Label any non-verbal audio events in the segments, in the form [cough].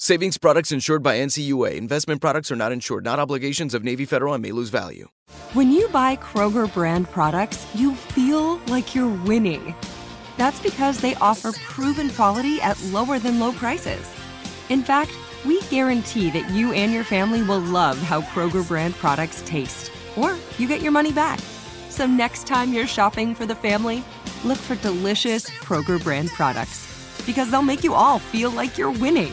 Savings products insured by NCUA. Investment products are not insured, not obligations of Navy Federal and may lose value. When you buy Kroger brand products, you feel like you're winning. That's because they offer proven quality at lower than low prices. In fact, we guarantee that you and your family will love how Kroger brand products taste, or you get your money back. So next time you're shopping for the family, look for delicious Kroger brand products because they'll make you all feel like you're winning.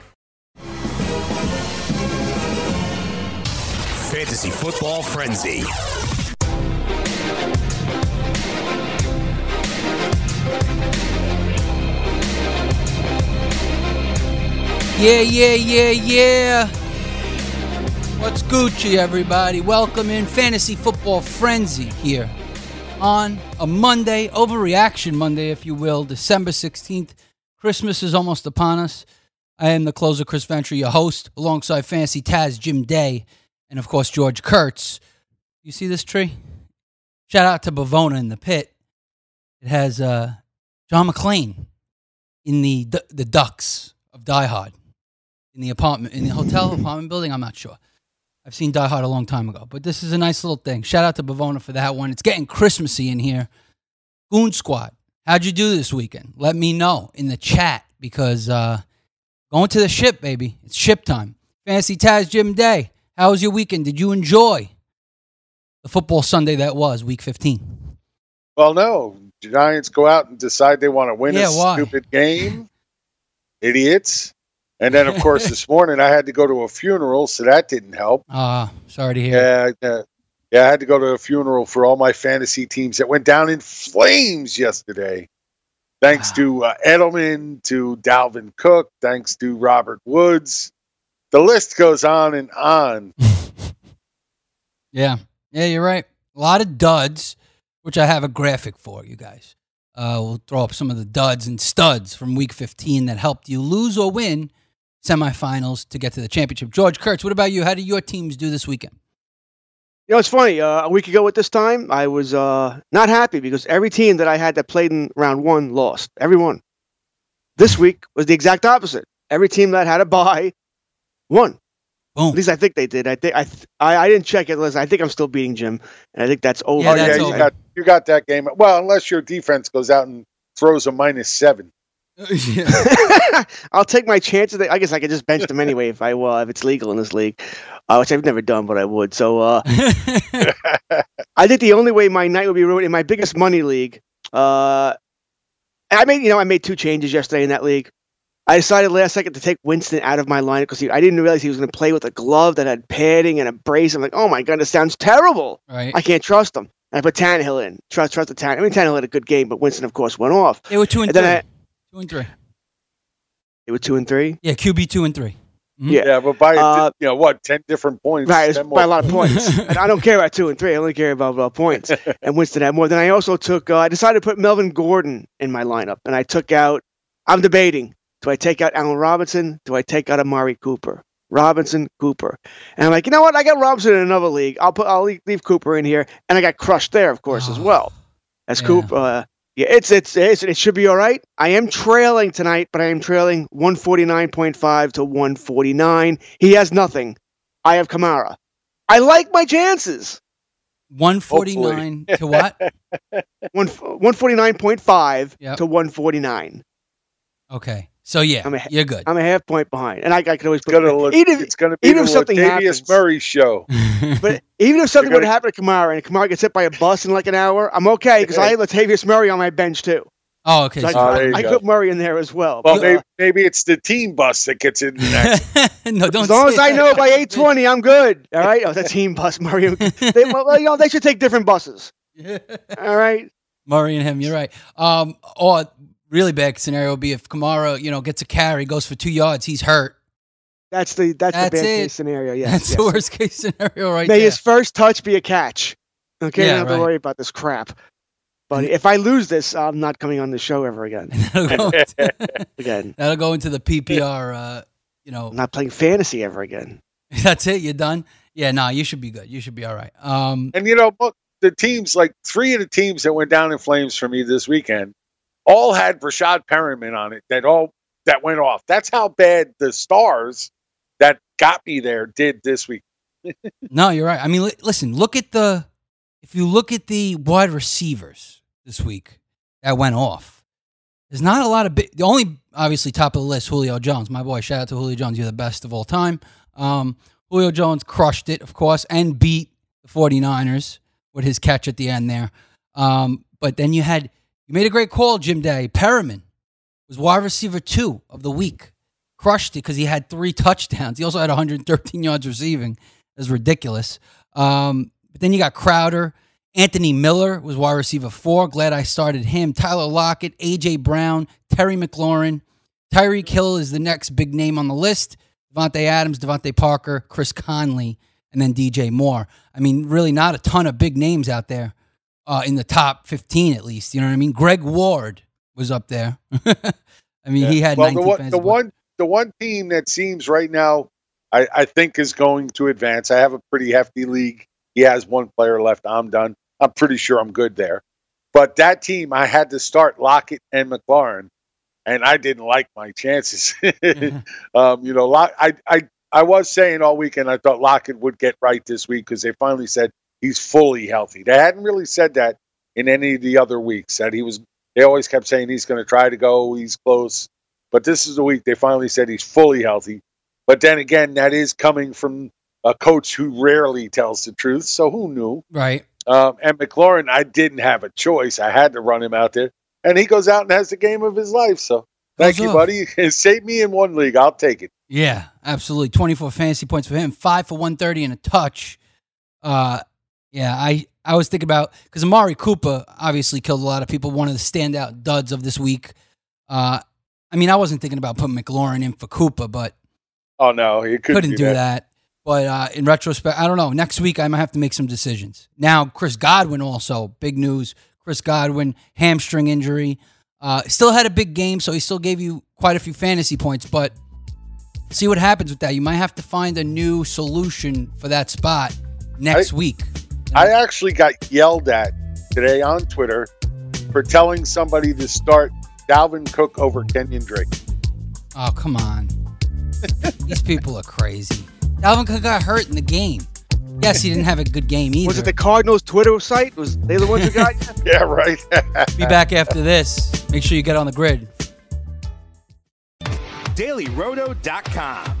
Fantasy Football Frenzy. Yeah, yeah, yeah, yeah. What's Gucci, everybody? Welcome in Fantasy Football Frenzy here on a Monday, overreaction Monday, if you will, December 16th. Christmas is almost upon us. I am the closer, Chris Ventra, your host, alongside Fantasy Taz, Jim Day, and of course, George Kurtz. You see this tree? Shout out to Bavona in the pit. It has uh, John McClane in the the Ducks of Die Hard in the apartment in the hotel apartment building. I'm not sure. I've seen Die Hard a long time ago, but this is a nice little thing. Shout out to Bavona for that one. It's getting Christmassy in here. Goon Squad, how'd you do this weekend? Let me know in the chat because uh, going to the ship, baby. It's ship time. Fancy Taz Jim Day. How was your weekend? Did you enjoy the football Sunday that was week 15? Well, no. Giants go out and decide they want to win Yeah, a why? stupid game. [laughs] Idiots. And then, of course, this morning I had to go to a funeral, so that didn't help. Ah, sorry to hear. Yeah, yeah, yeah. I had to go to a funeral for all my fantasy teams that went down in flames yesterday. Thanks Wow. to uh, Edelman, to Dalvin Cook, thanks to Robert Woods. The list goes on and on. [laughs] Yeah. Yeah, you're right. A lot of duds, which I have a graphic for you guys. Uh, we'll throw up some of the duds and studs from week 15 that helped you lose or win semifinals to get to the championship. George Kurtz, what about you? How did your teams do this weekend? You know, it's funny. Uh, a week ago at this time, I was uh, not happy because every team that I had that played in round one lost. Every one. This week was the exact opposite. Every team that had a bye won. Boom. At least I think they did. I think I th- I, I didn't check it. Listen, I think I'm still beating Jim, and I think that's over. Yeah, oh, that's yeah, over. you got you got that game. Well, unless your defense goes out and throws a minus seven. [laughs] [laughs] I'll take my chances. I guess I could just bench them anyway if I will, if it's legal in this league, uh, which I've never done, but I would. So uh, [laughs] I think the only way my night would be ruined in my biggest money league. Uh, I made you know I made two changes yesterday in that league. I decided last second to take Winston out of my lineup because I didn't realize he was going to play with a glove that had padding and a brace. I'm like, oh my god, this sounds terrible. right. I can't trust him. And I put Tannehill in. Trust trust the Tannehill. I mean, Tannehill had a good game, but Winston, of course, went off. They were two and, And then three. I, two and three. they were two and three. Yeah, QB two and 3 Yeah. Yeah, but by Uh, you know what, ten different points. Right, it's 10 by a lot of points. [laughs] and I don't care about two and three. I only care about uh, points. [laughs] and Winston had more. Then I also took. Uh, I decided to put Melvin Gordon in my lineup, and I took out. I'm debating: do I take out Allen Robinson? Do I take out Amari Cooper? Robinson, Cooper, and I'm like, you know what? I got Robinson in another league. I'll put. I'll leave, Cooper in here, and I got crushed there, of course, as Oh, well. As yeah. Cooper. Uh, yeah, it's, it's it's it should be all right. I am trailing tonight, but I am trailing 149.5 to 149. He has nothing. I have Kamara. I like my chances. 149 to what? [laughs] One one forty nine point five Yep. to one forty nine. Okay. So yeah, I'm a- you're good. I'm a half point behind, and I, I could always It's put gonna look. even if, it's gonna be even if something Latavius happens. Murray show. [laughs] but even if something You're would gonna- happen to Kamara and Kamara gets hit by a bus in like an hour, I'm okay because I have Latavius Murray on my bench too. oh, okay. So I, so- Oh, there I put Murray in there as well. Well, But, maybe, uh, maybe it's the team bus that gets in next. [laughs] no, don't as long say as I know by [laughs] eight twenty, I'm good. All right. Oh, that team bus, Murray. They, well, you know, they should take different buses. All right. Murray and him, you're right. Um, or really bad scenario would be if Kamara, you know, gets a carry, goes for two yards, he's hurt. That's the that's, That's the bad it. case scenario. Yes, That's yes. the worst case scenario right May there. his first touch be a catch. Okay, Yeah, I don't have right. to worry about this crap. But if I lose this, I'm not coming on the show ever again. [laughs] that'll, go into, [laughs] Again, that'll go into the PPR. Uh, you know, I'm not playing fantasy ever again. [laughs] that's it. You're done. Yeah, no, you should be good. You should be all right. Um, and you know, look, the teams like three of the teams that went down in flames for me this weekend all had Breshad Perriman on it. That all that went off. That's how bad the stars that got me there did this week. [laughs] no, you're right. I mean, li- listen, look at the if you look at the wide receivers this week that went off. There's not a lot of. The only obviously top of the list, Julio Jones, my boy. Shout out to Julio Jones. You're the best of all time. Um, Julio Jones crushed it, of course, and beat the 49ers with his catch at the end there. Um, but then you had you made a great call, Jim Day. Perriman was wide receiver two of the week. Crushed it because he had three touchdowns. He also had 113 yards receiving. That's ridiculous. Um, but then you got Crowder. Anthony Miller was wide receiver four. Glad I started him. Tyler Lockett, AJ Brown, Terry McLaurin. Tyreek Hill is the next big name on the list. Davante Adams, DeVante Parker, Chris Conley, and then DJ Moore. I mean, really not a ton of big names out there uh, in the top 15 at least. You know what I mean? Greg Ward was up there. [laughs] I mean, he had well, 19 the one, the one, the one team that seems right now, I, I think is going to advance. I have a pretty hefty league. He has one player left. I'm done. I'm pretty sure I'm good there. But that team, I had to start Lockett and McLaurin, and I didn't like my chances. [laughs] um, you know, Lock, I, I, I was saying all weekend I thought Lockett would get right this week because they finally said he's fully healthy. They hadn't really said that in any of the other weeks. That he was. They always kept saying he's going to try to go. He's close. But this is the week they finally said he's fully healthy. But then again, that is coming from a coach who rarely tells the truth. So who knew? Right. Um, and McLaurin, I didn't have a choice. I had to run him out there, and he goes out and has the game of his life. So thank you, off. buddy. [laughs] Save me in one league. I'll take it. Yeah, absolutely. 24 fantasy points for him, five for 130 and a touch. Uh, yeah, I, I was thinking about because Amari Cooper obviously killed a lot of people, one of the standout duds of this week. Uh, I mean, I wasn't thinking about putting McLaurin in for Cooper, but Oh no, he couldn't, couldn't do that. But uh, in retrospect, I don't know. Next week, I might have to make some decisions. Now, Chris Godwin also big news. Chris Godwin hamstring injury. Uh, still had a big game, so he still gave you quite a few fantasy points. But see what happens with that. You might have to find a new solution for that spot next I- week. I actually got yelled at today on Twitter for telling somebody to start Dalvin Cook over Kenyan Drake. Oh, come on. These people are crazy. Dalvin Cook got hurt in the game. Yes, he didn't have a good game either. Was it the Cardinals Twitter site? Was they the ones who got you? [laughs] Yeah, right. Be back after this. Make sure you get on the grid. DailyRoto.com.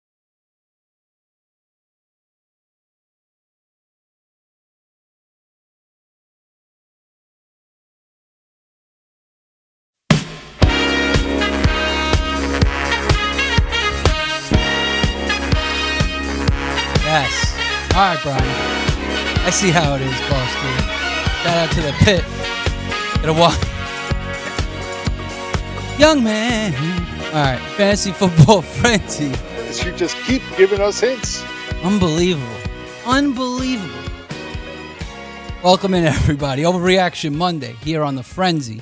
See how it is, boss dude. Shout out to the pit. A walk. Young man. All right, fantasy football [laughs] frenzy. You just keep giving us hints. Unbelievable. Unbelievable. Welcome in, everybody. Overreaction Monday here on the Frenzy.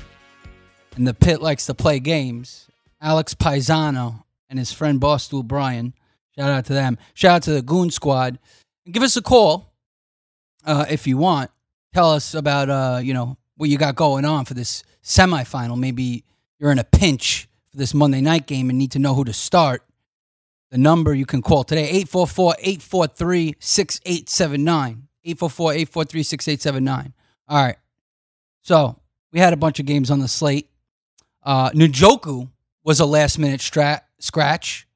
And the pit likes to play games. Alex Paisano and his friend Barstool Brian. Shout out to them. Shout out to the Goon Squad. And give us a call uh, if you want. Tell us about uh, you know what you got going on for this semifinal. Maybe you're in a pinch for this Monday night game and need to know who to start. The number you can call today 844 843 6879. 844 843 6879. All right. So we had a bunch of games on the slate. Uh, Njoku was a last minute strat, scratch.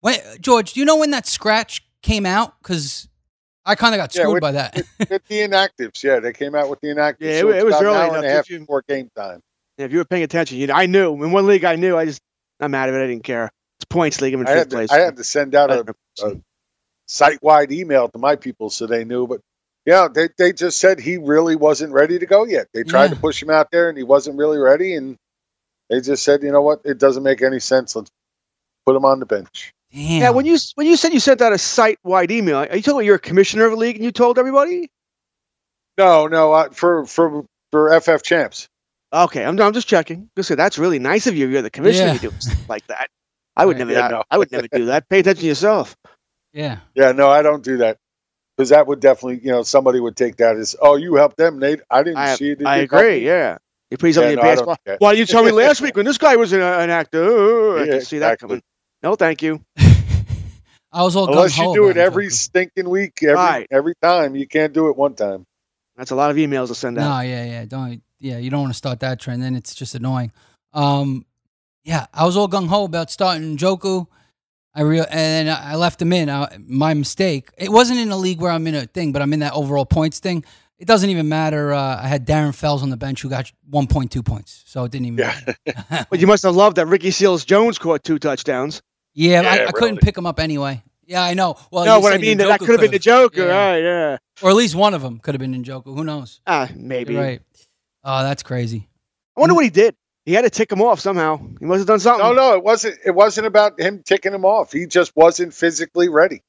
When, George, do you know when that scratch came out? Because I kind of got Yeah, screwed with- by that. with, with the inactives, yeah, they came out with the inactives. Yeah, so it, it was about an early enough. and a half you, before game time. if you were paying attention, you, I knew. In one league, I knew. I just, I'm out of it. I didn't care. It's points league. I'm in fifth had, to, place. I had to send out a, a site-wide email to my people so they knew. But yeah, they they just said he really wasn't ready to go yet. They tried to push him out there, and he wasn't really ready. And they just said, you know what, it doesn't make any sense. Let's put him on the bench. Damn. Yeah, when you when you said you sent out a site wide email, are you talking about you're a commissioner of a league and you told everybody? No, no, I, for for for FF champs. Okay, I'm I'm just checking. Just say that's really nice of you. You're the commissioner. Yeah. You do stuff like that. I would Right. never. Yeah, I, no. I would never do that. Pay attention to yourself. yeah. Yeah, no, I don't do that because that would definitely, you know, somebody would take that as, oh, you helped them, Nate. I didn't I, see it. It I didn't help agree. me." Yeah. You please help Yeah, me no, in I don't basketball. do that. Why didn't you tell me last week [laughs] when this guy was an, an actor? Oh, I Yeah, can see that coming. No, thank you. [laughs] I was all Unless you do it every Njoku. stinking week, every Right. every time. You can't do it one time. That's a lot of emails to send out. No, yeah, yeah. Don't yeah, you don't want to start that trend, then it's just annoying. Um yeah, I was all gung ho about starting Joku. I real and I left him in. I, my mistake. It wasn't in a league where I'm in a thing, but I'm in that overall points thing. It doesn't even matter. Uh, I had Darren Fells on the bench who got 1.2 points, so it didn't even Yeah. matter. [laughs] But you must have loved that Ricky Seals Jones caught two touchdowns. Yeah, I, Yeah, I couldn't pick him up anyway. Yeah, I know. Well, no, what I mean that, that could have been the. Joker. Yeah. Right? Yeah. or at least one of them could have been Njoku. Who knows? Ah, maybe. You're right. Oh, that's crazy. I wonder what he did. He had to tick him off somehow. He must have done something. No, no, it wasn't. It wasn't about him ticking him off. He just wasn't physically ready.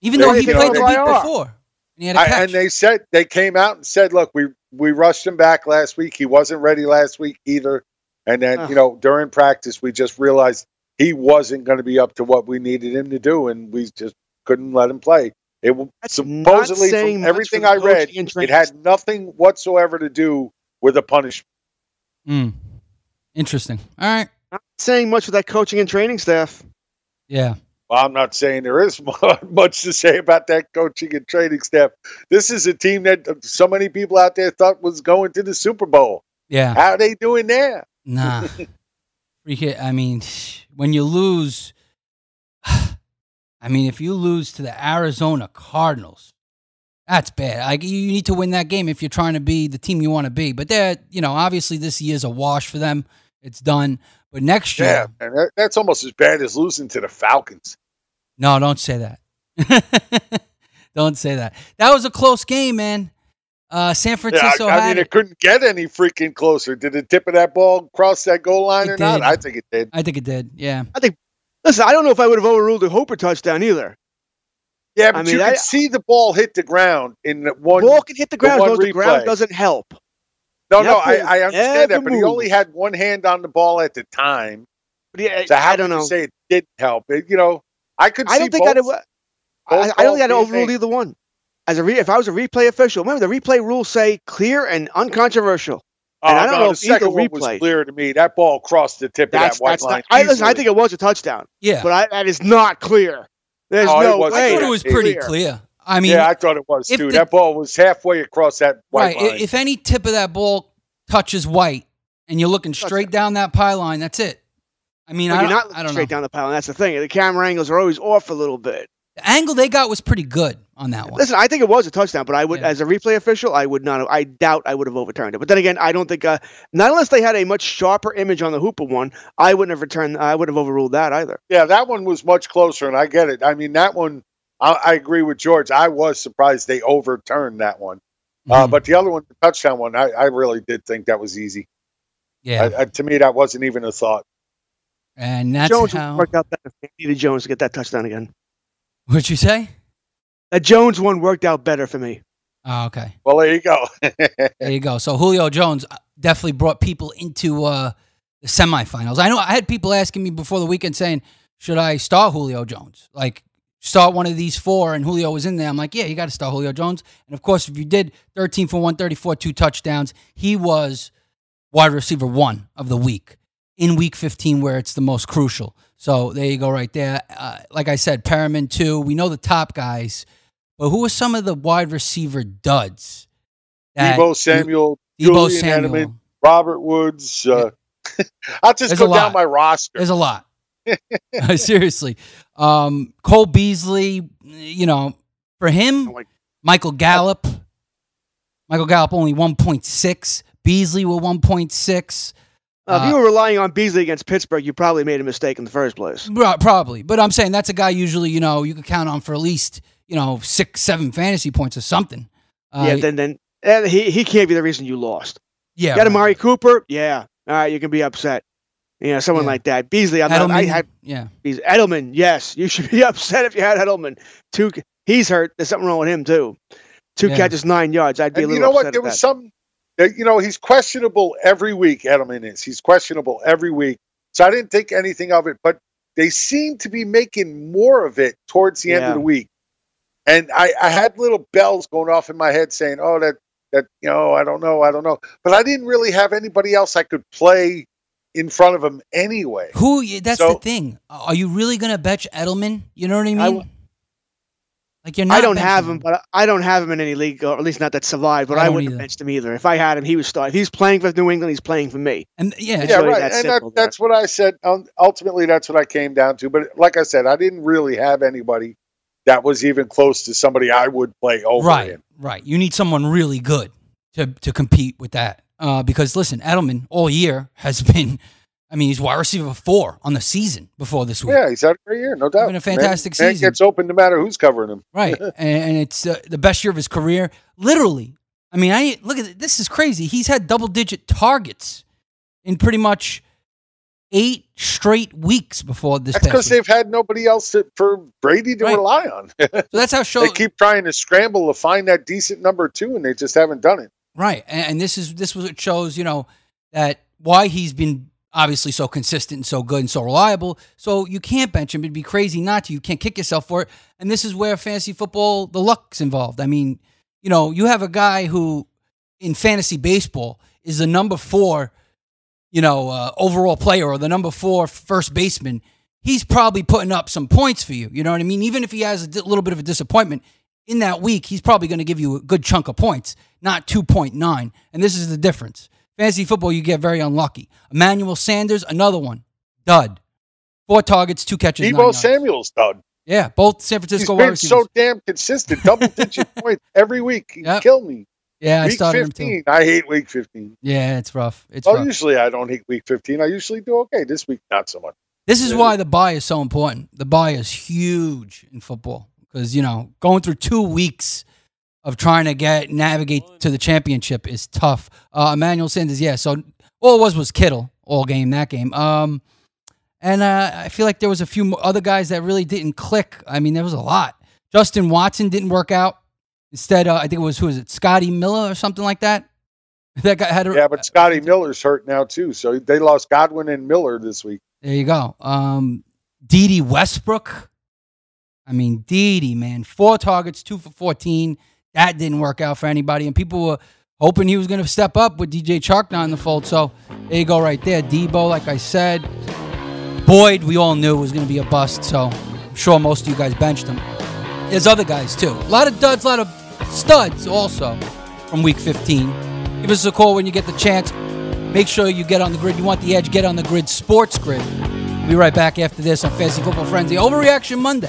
Even They- though he you know, played the they- week before, and he had a I, catch. and they said they came out and said, "Look, we we rushed him back last week. He wasn't ready last week either." And then Ugh. you know during practice, we just realized he wasn't going to be up to what we needed him to do, and we just couldn't let him play. It w- That's supposedly from everything I read, it had nothing whatsoever to do with a punishment. Mm. Interesting. All right. Not saying much for that coaching and training staff. Yeah. Well, I'm not saying there is [laughs] much to say about that coaching and training staff. This is a team that so many people out there thought was going to the Super Bowl. Yeah. How are they doing there? Nah. [laughs] I mean, when you lose, [sighs] I mean, if you lose to the Arizona Cardinals, that's bad. Like you need to win that game if you're trying to be the team you want to be. But they're, you know, obviously this year's a wash for them. It's done. But next year, Yeah, that, that's almost as bad as losing to the Falcons. no, don't say that. [laughs] don't say that. That was a close game, man. Uh, San Yeah, Francisco I, I had mean, it. it couldn't get any freaking closer. Did the tip of that ball cross that goal line It or not? I think it did. I think it did. Yeah. I think. Listen, I don't know if I would have overruled the Hooper touchdown either. Yeah, but I mean, you that- could see the ball hit the ground in the one. Ball can hit the ground. one as the ground doesn't help. No, That no, I, I understand never that, but he only had one hand on the ball at the time. But yeah, So how I don't can you know. say it didn't help? It, you know, I could. I don't think both, I'd have. I, I don't think I'd calls being overruled either one. As a re, if I was a replay official, remember the replay rules say clear and uncontroversial. And Oh, I don't no, know the if second one was clear to me. That ball crossed the tip That's of that white line. not. I listen. I think it was a touchdown. Yeah. but I, that is not clear. There's Oh, no way. I thought it was pretty clear. clear. I mean, yeah, I thought it was if too. the- that ball was halfway across that white right. line. If any tip of that ball touches white and you're looking straight down that pylon, that's it. I mean, But I you're don't, I looking don't straight know. down the pylon. That's the thing. The camera angles are always off a little bit. The angle they got was pretty good on that one. Listen, I think it was a touchdown, but I would, Yeah. as a replay official, I would not. Have, I doubt I would have overturned it. But then again, I don't think. Uh, not unless they had a much sharper image on the Hooper one, I wouldn't have returned. I would have overruled that either. yeah, that one was much closer, and I get it. I mean, that one, I, I agree with George. I was surprised they overturned that one. Uh, Mhm. but the other one, the touchdown one, I, I really did think that was easy. yeah, I, I, to me, that wasn't even a thought. and that's Jones how. worked out better. They needed Jones to get that touchdown again. What'd you say? That Jones one worked out better for me. Oh, okay. Well, there you go. [laughs] There you go. So Julio Jones uh, definitely brought people into uh, the semifinals. I know I had people asking me before the weekend saying, should I start Julio Jones? Like, start one of these four, and Julio was in there. I'm like, yeah, you got to start Julio Jones. And of course, if you did 13 for 134, two touchdowns, he was wide receiver one of the week in week 15, where it's the most crucial. So there you go, right there. Uh, like I said, Perriman, too. We know the top guys, but who are some of the wide receiver duds? Deebo Samuel, Deebo Julian Samuel. Edelman, Robert Woods. Uh, [laughs] I'll just There's go down my roster. There's a lot. [laughs] [laughs] Seriously. Um, Cole Beasley, you know, for him, like- Michael Gallup. Michael Gallup only 1.6. Beasley with 1.6. Uh, if Uh, you were relying on Beasley against Pittsburgh, you probably made a mistake in the first place. Pro- Probably. But I'm saying that's a guy usually, you know, you could count on for at least, you know, six, seven fantasy points or something. Uh, yeah, then then he he can't be the reason you lost. yeah. you got right. Amari Cooper, yeah. All right, you can be upset. You know, someone Yeah. like that. Beasley, I'm not, I Edelman, had yeah. Beasley. Edelman, yes, you should be [laughs] upset if you had Edelman. Two, he's hurt. There's something wrong with him too. Two Yeah. catches, nine yards. I'd be a And little you know upset what? There was that. some, uh, Uh, you know, he's questionable every week. Edelman is. He's questionable every week. So I didn't think anything of it, but they seem to be making more of it towards the end of the week. And I, I had little bells going off in my head saying, "Oh, that that you know, I don't know, I don't know." But I didn't really have anybody else I could play in front of him anyway. Who? That's So- the thing. Are you really going to bet Edelman? You know what I mean? I w- like you're not I don't have him, but I don't have him in any league, or at least not that survived. But I I, wouldn't either. have benched him either. If I had him, he was starting. He's playing for New England, he's playing for me. And yeah, It's yeah, really right. that and that, that's what I said. Um, ultimately, that's what I came down to. But like I said, I didn't really have anybody that was even close to somebody I would play over right, him. right. You need someone really good to to compete with that. Uh, because listen, Edelman all year has [laughs] been. I mean, he's wide receiver four on the season before this week. Yeah, he's had a great year, no doubt. Having a fantastic man, Man season. gets open no matter who's covering him. Right, [laughs] and, and it's uh, the best year of his career. Literally, I mean, I look at it, this is crazy. He's had double digit targets in pretty much eight straight weeks before this. That's because they've had nobody else to, for Brady to Right. rely on. [laughs] So that's how show they keep trying to scramble to find that decent number two, and they just haven't done it. Right, and, and this is this was what shows you know that why he's been obviously so consistent and so good and so reliable. So you can't bench him; it'd be crazy not to. You can't kick yourself for it. And this is where fantasy football, the luck's involved. I mean, you know, you have a guy who in fantasy baseball is the number four, you know, uh, overall player or the number four first baseman. he's probably putting up some points for you. You know what I mean? Even if he has a di- little bit of a disappointment in that week, he's probably going to give you a good chunk of points, not 2.9. And this is the difference. Fantasy football, you get very unlucky. Emmanuel Sanders, another one, dud. Four targets, two catches. Deebo. Samuel's dud. Yeah, both San He's Francisco wide been so damn consistent, double digit [laughs] points every week. He Yep. kill me. yeah, I week started him too. 15. I hate week 15. Yeah, it's rough. It's well, rough. usually I don't hate week 15. I usually do okay. This week, not so much. This is why the bye is so important. The bye is huge in football because you know going through two weeks of trying to get navigate to the championship is tough. Uh, Emmanuel Sanders, yeah. So all it was was Kittle all game that game. Um, and uh, I feel like there was a few other guys that really didn't click. I mean, there was a lot. Justin Watson didn't work out. Instead, uh, I think it was who is it, Scotty Miller or something like that. [laughs] That guy had a, Yeah, but Scotty Miller's hurt now, too. So they lost Godwin and Miller this week. There you go. Um, Dede Westbrook. I mean, Dede, man, four targets, two for 14. That didn't work out for anybody. And people were hoping he was going to step up with DJ Chark now in the fold. So there you go, right there. Deebo, like I said. Boyd, we all knew was going to be a bust. So I'm sure most of you guys benched him. There's other guys, too. A lot of duds, a lot of studs also from week 15. Give us a call when you get the chance. Make sure you get on the grid. You want the edge, get on the grid, sports grid. We'll be right back after this on Fantasy Football Frenzy. Overreaction Monday.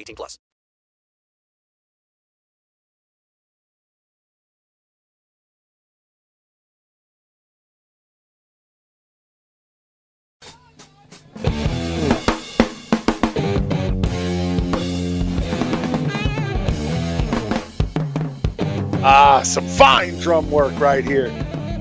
18 plus. Ah, some fine drum work right here.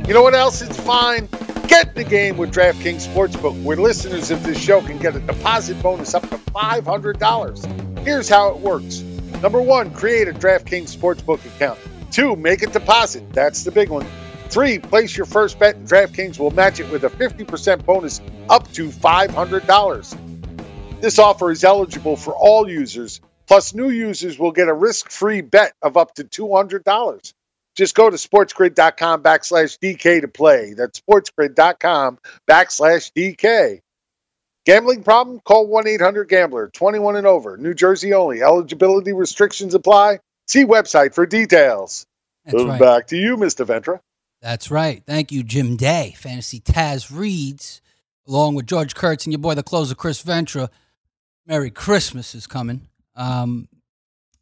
You know what else is fine? Get in the game with DraftKings Sportsbook, where listeners of this show can get a deposit bonus up to $500. Here's how it works. Number one, create a DraftKings Sportsbook account. Two, make a deposit. That's the big one. Three, place your first bet, and DraftKings will match it with a 50% bonus up to $500. This offer is eligible for all users. Plus, new users will get a risk-free bet of up to $200. Just go to sportsgrid.com backslash DK to play. That's sportsgrid.com backslash DK. Gambling problem? Call 1-800-GAMBLER. 21 and over. New Jersey only. Eligibility restrictions apply. See website for details. Right. Back to you, Mr. Ventra. That's right. Thank you, Jim Day. Fantasy Taz reads, along with George Kurtz and your boy, the closer, Chris Ventra. Merry Christmas is coming. Um,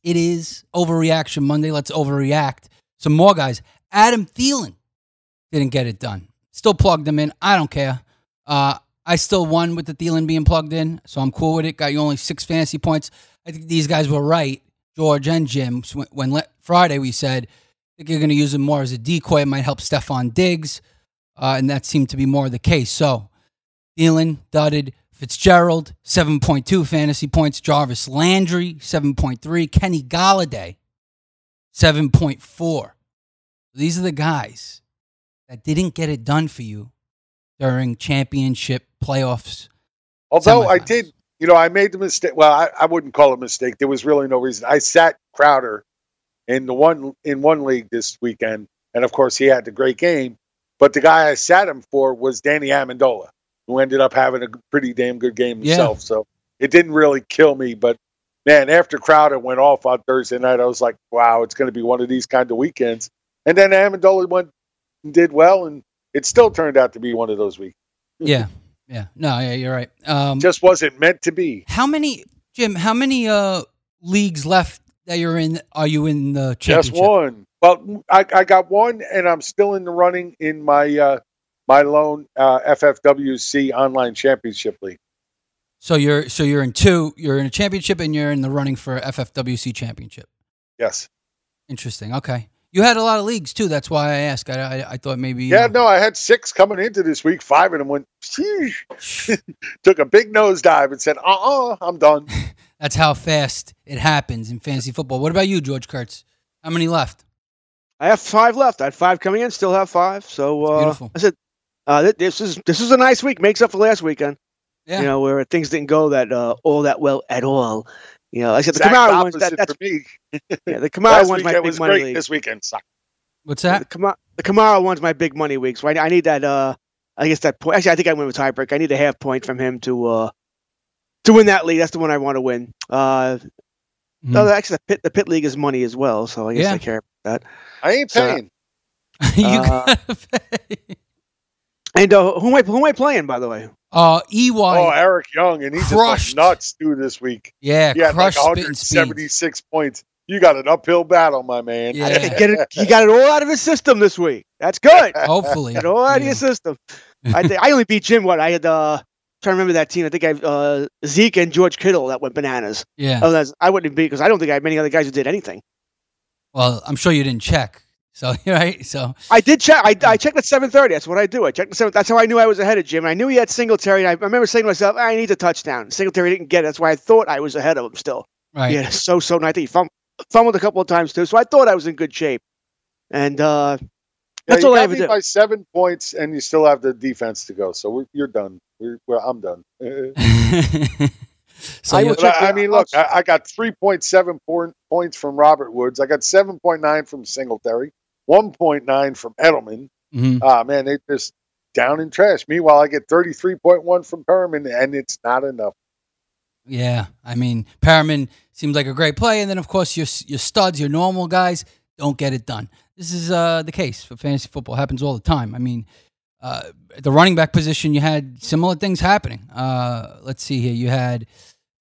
it is Overreaction Monday. Let's overreact some more guys. Adam Thielen didn't get it done. Still plugged him in. I don't care. Uh, I still won with the Thielen being plugged in, so I'm cool with it. Got you only six fantasy points. I think these guys were right, George and Jim. When, when Friday we said I think you're going to use him more as a decoy. It might help Stefon Diggs, uh, and that seemed to be more the case. So Thielen dudded. Fitzgerald, 7.2 fantasy points. Jarvis Landry, 7.3. Kenny Golladay, 7.4. These are the guys that didn't get it done for you during championship playoffs. Although I did, you know, I made the mistake. Well, I, I wouldn't call it a mistake. There was really no reason. I sat Crowder in the one in one league this weekend, and of course he had the great game. But the guy I sat him for was Danny Amendola, who ended up having a pretty damn good game Yeah. himself. So it didn't really kill me. But man, after Crowder went off on Thursday night, I was like, wow, it's going to be one of these kind of weekends. And then Amendola went and did well, and it still turned out to be one of those weeks. Yeah, yeah. No, yeah, you're right. Um, Just wasn't meant to be. how many, Jim? How many uh, leagues left that you're in? Are you in the championship? Just one. Well, I, I got one, and I'm still in the running in my uh, my lone uh, FFWC online championship league. So you're so you're in two. You're in a championship, and you're in the running for FFWC championship. Yes. Interesting. Okay. You had a lot of leagues too. That's why I asked. I I, I thought maybe. Yeah, uh, no, I had six coming into this week. Five of them went, [laughs] took a big nosedive and said, uh uh-uh, uh, i am done. [laughs] That's how fast it happens in fantasy football. What about you, George Kurtz? How many left? I have five left. I had five coming in, still have five. So uh, beautiful. I said, uh, th- this is this is a nice week. Makes up for last weekend. Yeah. You know where things didn't go that uh, all that well at all. You know, I said the Exact Kamara ones. That, that's for me. [laughs] yeah, the Kamara Camaro one's my big was money great. league. This weekend sucked. What's The that? The Kamara one's my big money week. So I, I need that. Uh, I guess that point. Actually, I think I win with tiebreak. I need a half point from him to uh, to win that league. That's the one I want to win. Uh, Mhm. no, actually, the pit the pit league is money as well. So I guess Yeah. I care about that. I ain't So- paying. [laughs] you Uh, gotta pay. And uh, who am I who am I playing by the way? Uh, EY. oh, Eric Young, and he just crushed. went nuts too this week. yeah, He had like crushed spit and speed. 176 points. You got an uphill battle, my man. Yeah. Get it, he got it all out of his system this week. That's good. [laughs] Hopefully, Got it all out of your system. [laughs] I think I only beat Jim. What I had. Uh, trying to remember that team. I think I uh, Zeke and George Kittle that went bananas. Yeah. Other than that, I wouldn't beat because I don't think I had many other guys who did anything. Well, I'm sure you didn't check. So [laughs] right. So I did check. I, I checked at seven thirty. That's what I do. I checked the seven. That's how I knew I was ahead of Jim. I knew he had Singletary. And I, I remember saying to myself, "I need a touchdown." Singletary didn't get it. That's why I thought I was ahead of him. Still, right. he had a so so. And I think he fum- fumbled a couple of times too. So I thought I was in good shape. And uh, that's you all I got ever me did. by seven points, and you still have the defense to go. So we're, you're done. We're, well, I'm done. [laughs] so I you- will But check I, I mean, look, I, I got 3.7 por- points from Robert Woods. I got 7.9 from Singletary, 1.9 from Edelman. Mhm. Ah, man, they just down in trash. Meanwhile, I get 33.1 from Perriman, and it's not enough. Yeah, I mean, Perriman seems like a great play, and then of course your your studs, your normal guys, don't get it done. This is uh, the case for fantasy football. It happens all the time. I mean, uh, at the running back position, you had similar things happening. Uh, let's see here. You had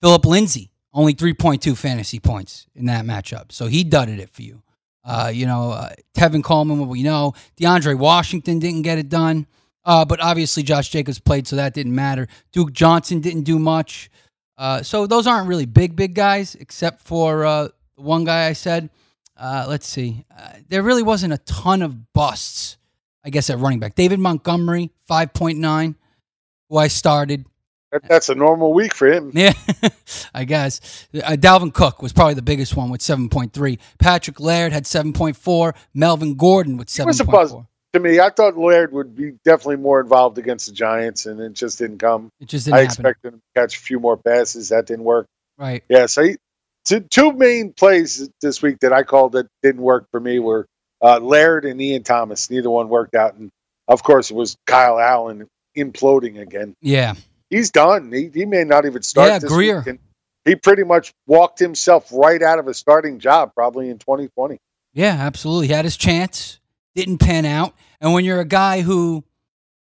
Philip Lindsay, only three point two fantasy points in that matchup, so he dudded it for you. Uh, you know, uh, Tevin Coleman, what we know, DeAndre Washington didn't get it done. Uh, but obviously Josh Jacobs played, so that didn't matter. Duke Johnson didn't do much. Uh, so those aren't really big, big guys, except for uh, one guy I said. Uh, let's see. There really wasn't a ton of busts, I guess, at running back. David Montgomery, 5.9, who I started. That, that's a normal week for him. Yeah, [laughs] I guess. Uh, Dalvin Cook was probably the biggest one with 7.3. Patrick Laird had 7.4. Melvin Gordon with He was a 7.4. buzz to me. I thought Laird would be definitely more involved against the Giants, and it just didn't come. It just didn't I happen. expected him to catch a few more passes. That didn't work. Right. Yeah, so he, two, two main plays this week that I called that didn't work for me were uh, Laird and Ian Thomas. Neither one worked out, and of course it was Kyle Allen imploding again. Yeah. He's done. He, he may not even start. Yeah, this Grier. week, he pretty much walked himself right out of a starting job, probably in 2020. Yeah, absolutely. He had his chance, didn't pan out. And when you're a guy who,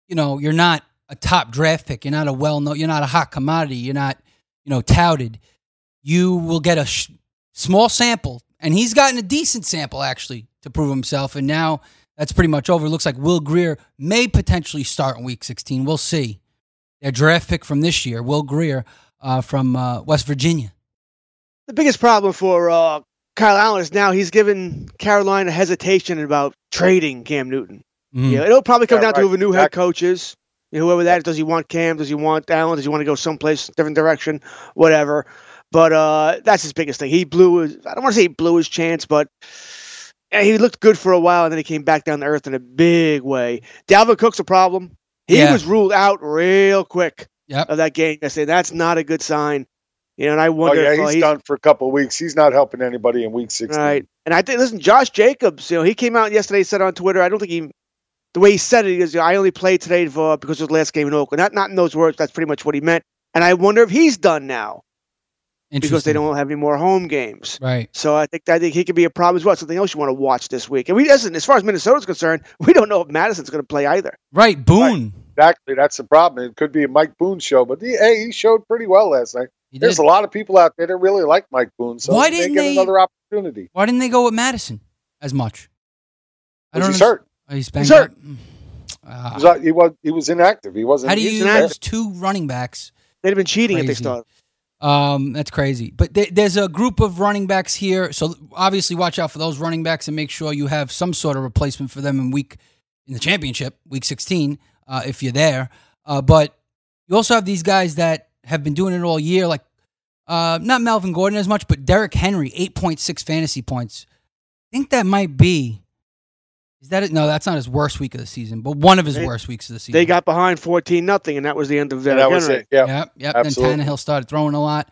you know, you're not a top draft pick, you're not a well known, you're not a hot commodity, you're not, you know, touted, you will get a sh- small sample and he's gotten a decent sample actually to prove himself. And now that's pretty much over. It looks like Will Grier may potentially start in Week 16. We'll see. Their draft pick from this year, Will Grier uh, from uh, West Virginia. The biggest problem for uh, Kyle Allen is now he's given Carolina hesitation about trading Cam Newton. Mhm. Yeah, it'll probably come Yeah, down to right. who the new head Exactly. coach is. You know, whoever that is, does he want Cam? Does he want Allen? Does he want to go someplace different direction? Whatever. But uh, that's his biggest thing. He blew his. I don't want to say he blew his chance, but he looked good for a while, and then he came back down to earth in a big way. Dalvin Cook's a problem. He Yeah. was ruled out real quick Yep. of that game I yesterday. That's not a good sign. You know, and I wonder. Oh yeah, if uh, he's he's done for a couple of weeks. He's not helping anybody in week 16. Right. And I think, listen, Josh Jacobs, you know, he came out yesterday, said on Twitter, I don't think he, the way he said it, he goes, I only played today for, because it was the last game in Oakland. Not, not in those words, that's pretty much what he meant. And I wonder if he's done now because they don't have any more home games. Right. So I think I think he could be a problem as well. Something else you want to watch this week. And we, listen, as far as Minnesota's concerned, [laughs] we don't know if Mattison's going to play either. Right. Boone. Exactly, that's the problem. It could be a Mike Boone show, but he, hey, he showed pretty well last night. He There's did. a lot of people out there that really like Mike Boone, so Why didn't get they- another opportunity. Why didn't they go with Mattison as much? I don't he's hurt? Oh, he's banged He's hurt. up? He was, uh, he was he was inactive. He wasn't. How do you use two running backs? They'd have been cheating if they started. Um, that's crazy. But th- there's a group of running backs here, so obviously watch out for those running backs and make sure you have some sort of replacement for them in week in the championship, week 16, uh, if you're there. Uh, but you also have these guys that have been doing it all year, like uh, not Melvin Gordon as much, but Derrick Henry, 8.6 fantasy points. I think that might be. Is that it? No, that's not his worst week of the season, but one of his They- worst weeks of the season. They got behind 14 nothing, and that was the end of their And that was it. Yeah, Yep, yep. absolutely. Then Tannehill started throwing a lot,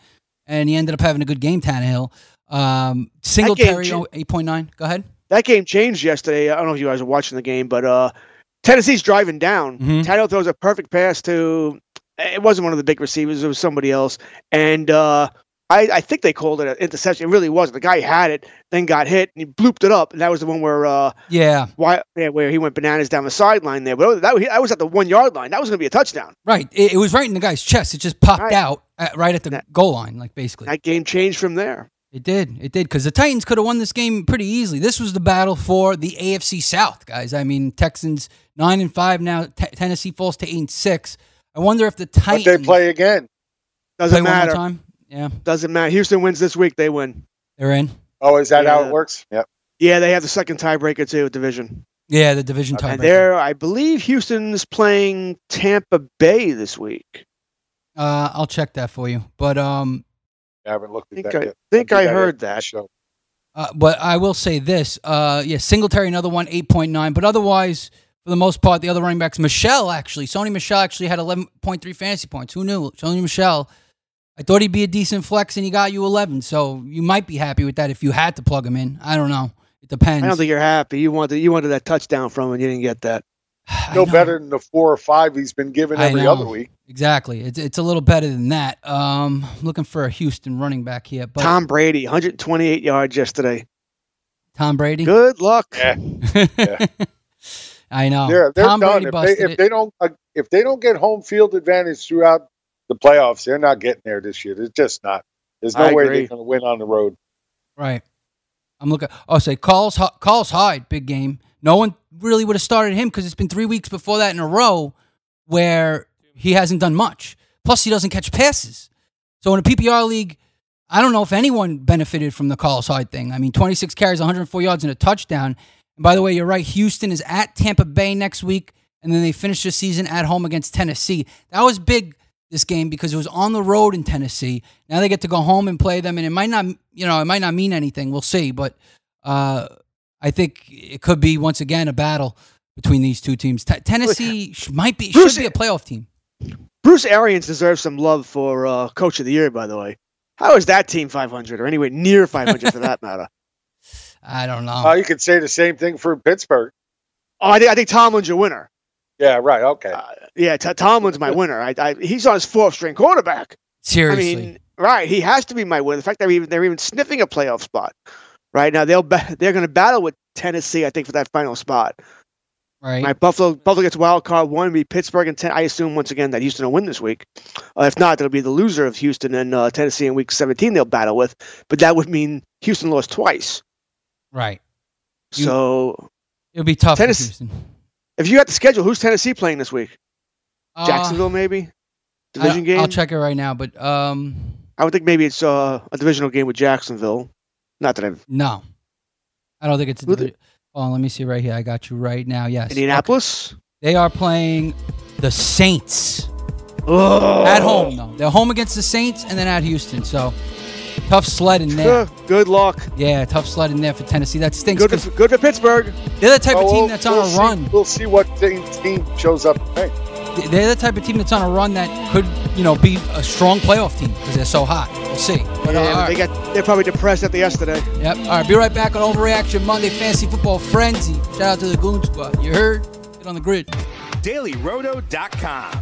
and he ended up having a good game. Tannehill, um, Singletary, game- oh, eight point nine. Go ahead. that game changed yesterday. I don't know if you guys are watching the game, but uh, Tennessee's driving down. Mhm. Tannehill throws a perfect pass to. It wasn't one of the big receivers; it was somebody else. And uh, I, I think they called it an interception. It really wasn't. The guy had it, then got hit, and he blooped it up. And that was the one where uh, Yeah, why, yeah, where he went bananas down the sideline there. But that, that was at the one yard line. That was going to be a touchdown. right. It, it was right in the guy's chest. It just popped Right. out at, right at the That- goal line, like basically. That game changed from there. It did. It did because the Titans could have won this game pretty easily. This was the battle for the AFC South, guys. I mean, Texans nine and five now. T- Tennessee falls to eight and six. I wonder if the But Titans they play again. Doesn't play one more matter. time. Yeah, Doesn't matter. Houston wins this week. They win. they're in. Oh, is that how it works? Yeah. Yeah, they have the second tiebreaker too, division. Yeah, the division tiebreaker. And tiebreaker. there, I believe Houston's playing Tampa Bay this week. Uh, I'll check that for you. But um, I haven't looked I at think that I yet. think I'll I heard after that. Show. Uh, but I will say this: uh, yeah, Singletary another one, eight point nine. But otherwise, for the most part, the other running backs, Michel actually, Sony Michel actually had eleven point three fantasy points. Who knew? Sony Michel. I thought he'd be a decent flex, and he got you eleven. So you might be happy with that if you had to plug him in. I don't know. It depends. I don't think you're happy. You wanted you wanted that touchdown from him, and you didn't get that. [sighs] No better than the four or five he's been given every other week. Exactly. It's it's a little better than that. Um, looking for a Houston running back here, but Tom Brady, 128 yards yesterday. Tom Brady. Good luck. Yeah. [laughs] I know. They're, they're Tom done. Brady If they, if they don't uh, if they don't get home field advantage throughout the playoffs, they're not getting there this year. It's just not. There's no I way agree. they're going to win on the road. Right. I'm looking. Oh, say Carl's calls Hyde, big game. No one really would have started him because it's been three weeks before that in a row where he hasn't done much. Plus, he doesn't catch passes. So in a PPR league, I don't know if anyone benefited from the Carlos Hyde thing. I mean, 26 carries, 104 yards, and a touchdown. And by the way, you're right. Houston is at Tampa Bay next week, and then they finish the season at home against Tennessee. That was big this game because it was on the road in Tennessee. Now they get to go home and play them, and it might not, you know, it might not mean anything. We'll see, but uh, I think it could be once again a battle between these two teams. T- Tennessee sh- might be Bruce- should be a playoff team. Bruce Arians deserves some love for uh, Coach of the Year, by the way. How is that team 500 or anywhere near 500 for that matter? [laughs] I don't know. Uh, you could say the same thing for Pittsburgh. Oh, I think I think Tomlin's your winner. Yeah, right. Okay. Uh, yeah, T- Tomlin's my winner. I, I, he's on his fourth string quarterback. Seriously, I mean, right? He has to be my winner. The fact that they're even they're even sniffing a playoff spot right now. They'll ba- they're going to battle with Tennessee, I think, for that final spot. Right. My Buffalo Buffalo gets wild card one. Be Pittsburgh and ten. I assume once again that Houston will win this week. Uh, if not, it'll be the loser of Houston and uh, Tennessee in Week 17. They'll battle with, but that would mean Houston lost twice. Right. You- So It'll be tough. for Tennessee- Houston. If you got the schedule, who's Tennessee playing this week? Uh, Jacksonville, maybe division game. I'll check it right now, but um, I would think maybe it's uh, a divisional game with Jacksonville. Not that I've no, I don't think it's. A Who the- oh, let me see right here. I got you right now. Yes, Indianapolis. They are playing the Saints Oh. at home though. They're home against the Saints and then at Houston. So tough sled in there. Good luck. Yeah, tough sled in there for Tennessee. That stinks. Good 'cause for, good for Pittsburgh. They're the type Well, of team we'll- that's on we'll a see- run. We'll see what team, team shows up today. They're the type of team that's on a run that could, you know, be a strong playoff team because they're so hot. We'll see. But, uh, yeah, all but they right. got they're probably depressed after yesterday. Yep. All right. Be right back on Overreaction Monday Fantasy Football Frenzy. Shout out to the Goon Squad. You heard? Get on the grid. DailyRoto.com.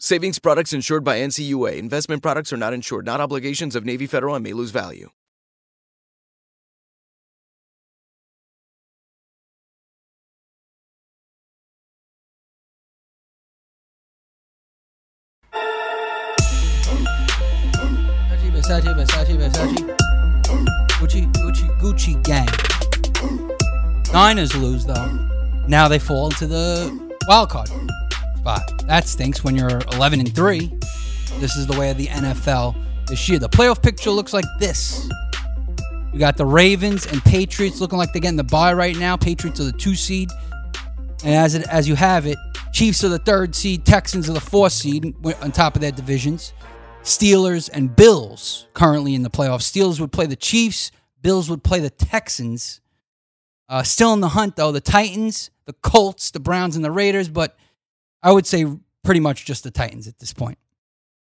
Savings products insured by NCUA. Investment products are not insured, not obligations of Navy Federal and may lose value. Versace, Versace, Versace. Gucci, Gucci, Gucci gang. Niners lose though. Now they fall into the wild card spot. That stinks when you're 11 and three. This is the way of the NFL this year. The playoff picture looks like this. You got the Ravens and Patriots looking like they're getting the bye right now. Patriots are the two seed, and as it as you have it, Chiefs are the third seed, Texans are the fourth seed on top of their divisions. Steelers and Bills currently in the playoffs. Steelers would play the Chiefs. Bills would play the Texans. Uh, still in the hunt though, the Titans, the Colts, the Browns, and the Raiders. But I would say pretty much just the Titans at this point.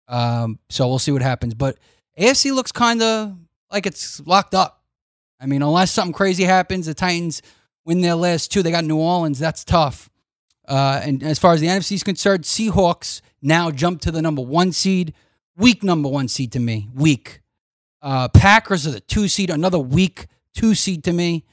Um, so we'll see what happens. But AFC looks kind of like it's locked up. I mean, unless something crazy happens, the Titans win their last two. They got New Orleans. That's tough. Uh, and as far as the NFC is concerned, Seahawks now jump to the number one seed. Weak number one seed to me. Weak. Uh, Packers are the two seed. Another weak two seed to me.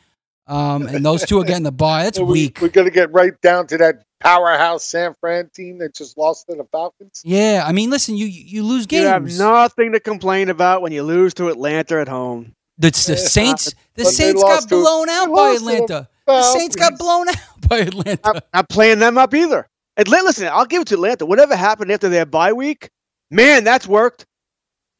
Um, and those two are getting the bye. That's [laughs] we, weak. We're going to get right down to that powerhouse San Fran team that just lost to the Falcons. Yeah, I mean, listen, you you lose games. You have nothing to complain about when you lose to Atlanta at home. The, the Saints, the But Saints got lost to- blown out by lost the Atlanta. The Saints got blown out [laughs] by Atlanta. Not playing them up either. Atlanta, listen, I'll give it to Atlanta. Whatever happened after their bye week, man, that's worked.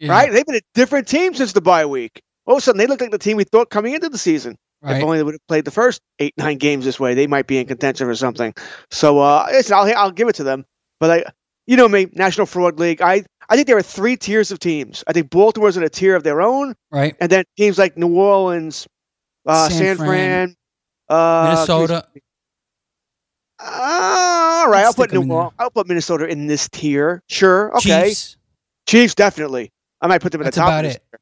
Right? They've been a different team since the bye week. All of a sudden, they look like the team we thought coming into the season. Right. If only they would have played the first eight, nine games this way, they might be in contention for something. So, uh, listen, I'll, I'll give it to them. But I, you know me, National Fraud League. I, I think there are three tiers of teams. I think Baltimore's in a tier of their own, right? And then teams like New Orleans, uh, San San, Fran, Fran, uh, Minnesota. Uh, all right, I'll put New. Orleans. I'll put Minnesota in this tier. Sure, okay. Chiefs. Chiefs definitely. I might put them in That's the top. about it. tier.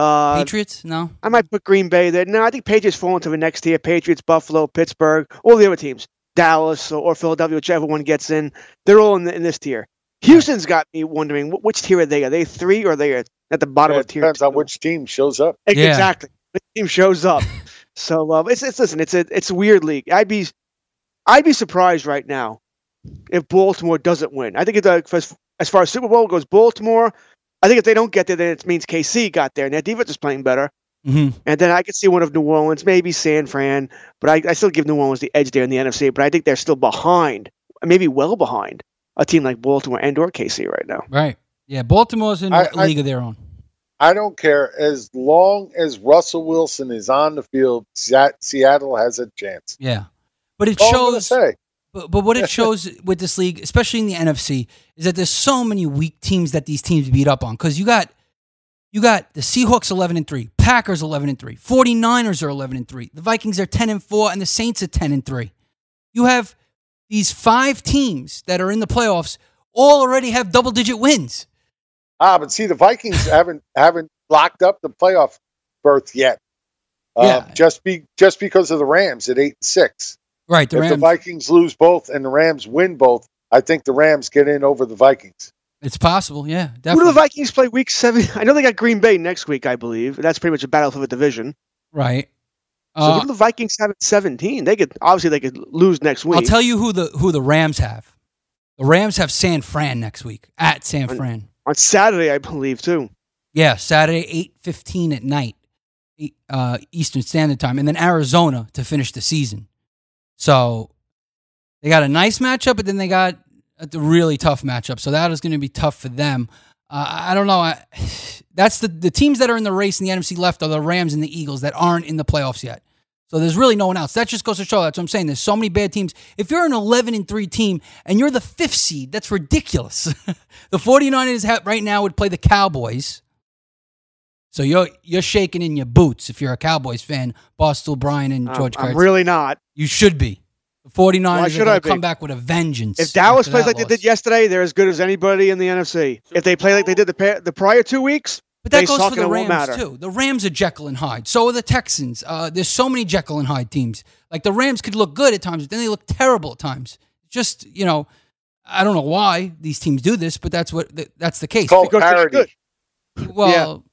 Uh, Patriots? No. I might put Green Bay there. No, I think Patriots fall into the next tier. Patriots, Buffalo, Pittsburgh, all the other teams, Dallas or, or Philadelphia, whichever one gets in. They're all in, the, in this tier. Houston's got me wondering wh- which tier are they? Are they three or are they at the bottom Yeah, of tier? depends on which team shows up. Ex- Yeah. Exactly. Which team shows up? [laughs] so uh, it's, it's listen. It's a it's a weird league. I'd be I'd be surprised right now if Baltimore doesn't win. I think it, uh, as, as far as Super Bowl goes, Baltimore. I think if they don't get there, then it means KC got there, and their defense is playing better. Mm-hmm. And then I could see one of New Orleans, maybe San Fran, but I, I still give New Orleans the edge there in the NFC. But I think they're still behind, maybe well behind a team like Baltimore and or KC right now. Right. Yeah. Baltimore's in I- a league of their own. I don't care as long as Russell Wilson is on the field. Seattle has a chance. Yeah. But it That's all I'm gonna shows. But, but what it shows with this league, especially in the NFC, is that there's so many weak teams that these teams beat up on. Because you got you got the Seahawks 11 and 3, Packers 11 and 3, 49ers are 11 and 3, the Vikings are 10 and 4, and the Saints are 10 and 3. You have these five teams that are in the playoffs all already have double digit wins. Ah, but see, the Vikings [laughs] haven't haven't locked up the playoff berth yet. Uh, Yeah. Just be just because of the Rams at eight and six. Right. The if the Vikings lose both and the Rams win both, I think the Rams get in over the Vikings. it's possible. Yeah. Who do the Vikings play week seven? [laughs] I know they got Green Bay next week, I believe. That's pretty much a battle for the division. right. So Uh, who do the Vikings have at 17? They could obviously they could lose next week. I'll tell you who the who the Rams have. The Rams have San Fran next week at San Fran. on Saturday, I believe too. Yeah, Saturday eight fifteen at night, eight, uh, Eastern Standard Time, and then Arizona to finish the season. So they got a nice matchup, but then they got a really tough matchup. So that is going to be tough for them. Uh, I don't know. I, [sighs] that's the the teams that are in the race in the NFC left are the Rams and the Eagles that aren't in the playoffs yet. So there's really no one else. That just goes to show. That's what I'm saying. There's so many bad teams. If you're an 11 and 3 team and you're the fifth seed, that's ridiculous. [laughs] the 49ers have, right now would play the Cowboys. So you're you're shaking in your boots if you're a Cowboys fan. Barstool Bryan and Um, George I'm Kurtz. really not. You should be. The 49ers Why are should going to come back with a vengeance. If Dallas plays that like they did yesterday, they're as good as anybody in the NFC. If they play like they did the pa- the prior two weeks, But that they goes suck for the and it won't Rams too. The Rams are Jekyll and Hyde. So are the Texans. Uh, there's so many Jekyll and Hyde teams. Like the Rams could look good at times, but then they look terrible at times. Just you know, I don't know why these teams do this, but that's what th- that's the case. Called Because they're parity. good. well,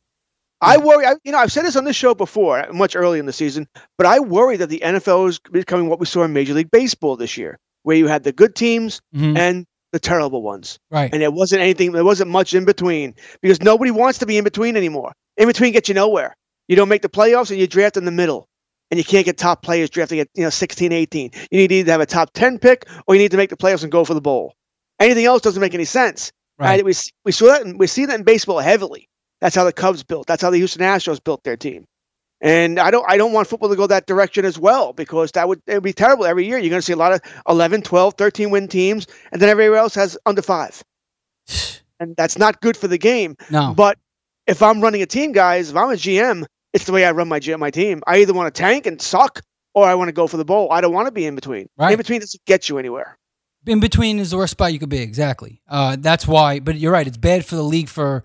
I worry. I, you know, I've said this on this show before, much early in the season, but I worry that the NFL is becoming what we saw in Major League Baseball this year, where you had the good teams mhm, and the terrible ones, right. and there wasn't anything. There wasn't much in between because nobody wants to be in between anymore. In between gets you nowhere. You don't make the playoffs, and you draft in the middle, and you can't get top players drafting at you know 16, 18. You need to either have a top 10 pick, or you need to make the playoffs and go for the bowl. Anything else doesn't make any sense. Right. Right. We, we saw that. in- We see that in baseball heavily. That's how the Cubs built. That's how the Houston Astros built their team. And I don't I don't want football to go that direction as well because that would it would be terrible every year. You're going to see a lot of 11, 12, 13 win teams and then everywhere else has under 5. [sighs] And that's not good for the game. No. But if I'm running a team, guys, if I'm a GM, it's the way I run my my team. I either want to tank and suck or I want to go for the bowl. I don't want to be in between. Right. In between doesn't get you anywhere. in between is the worst spot you could be. Exactly. Uh, that's why. But you're right. It's bad for the league for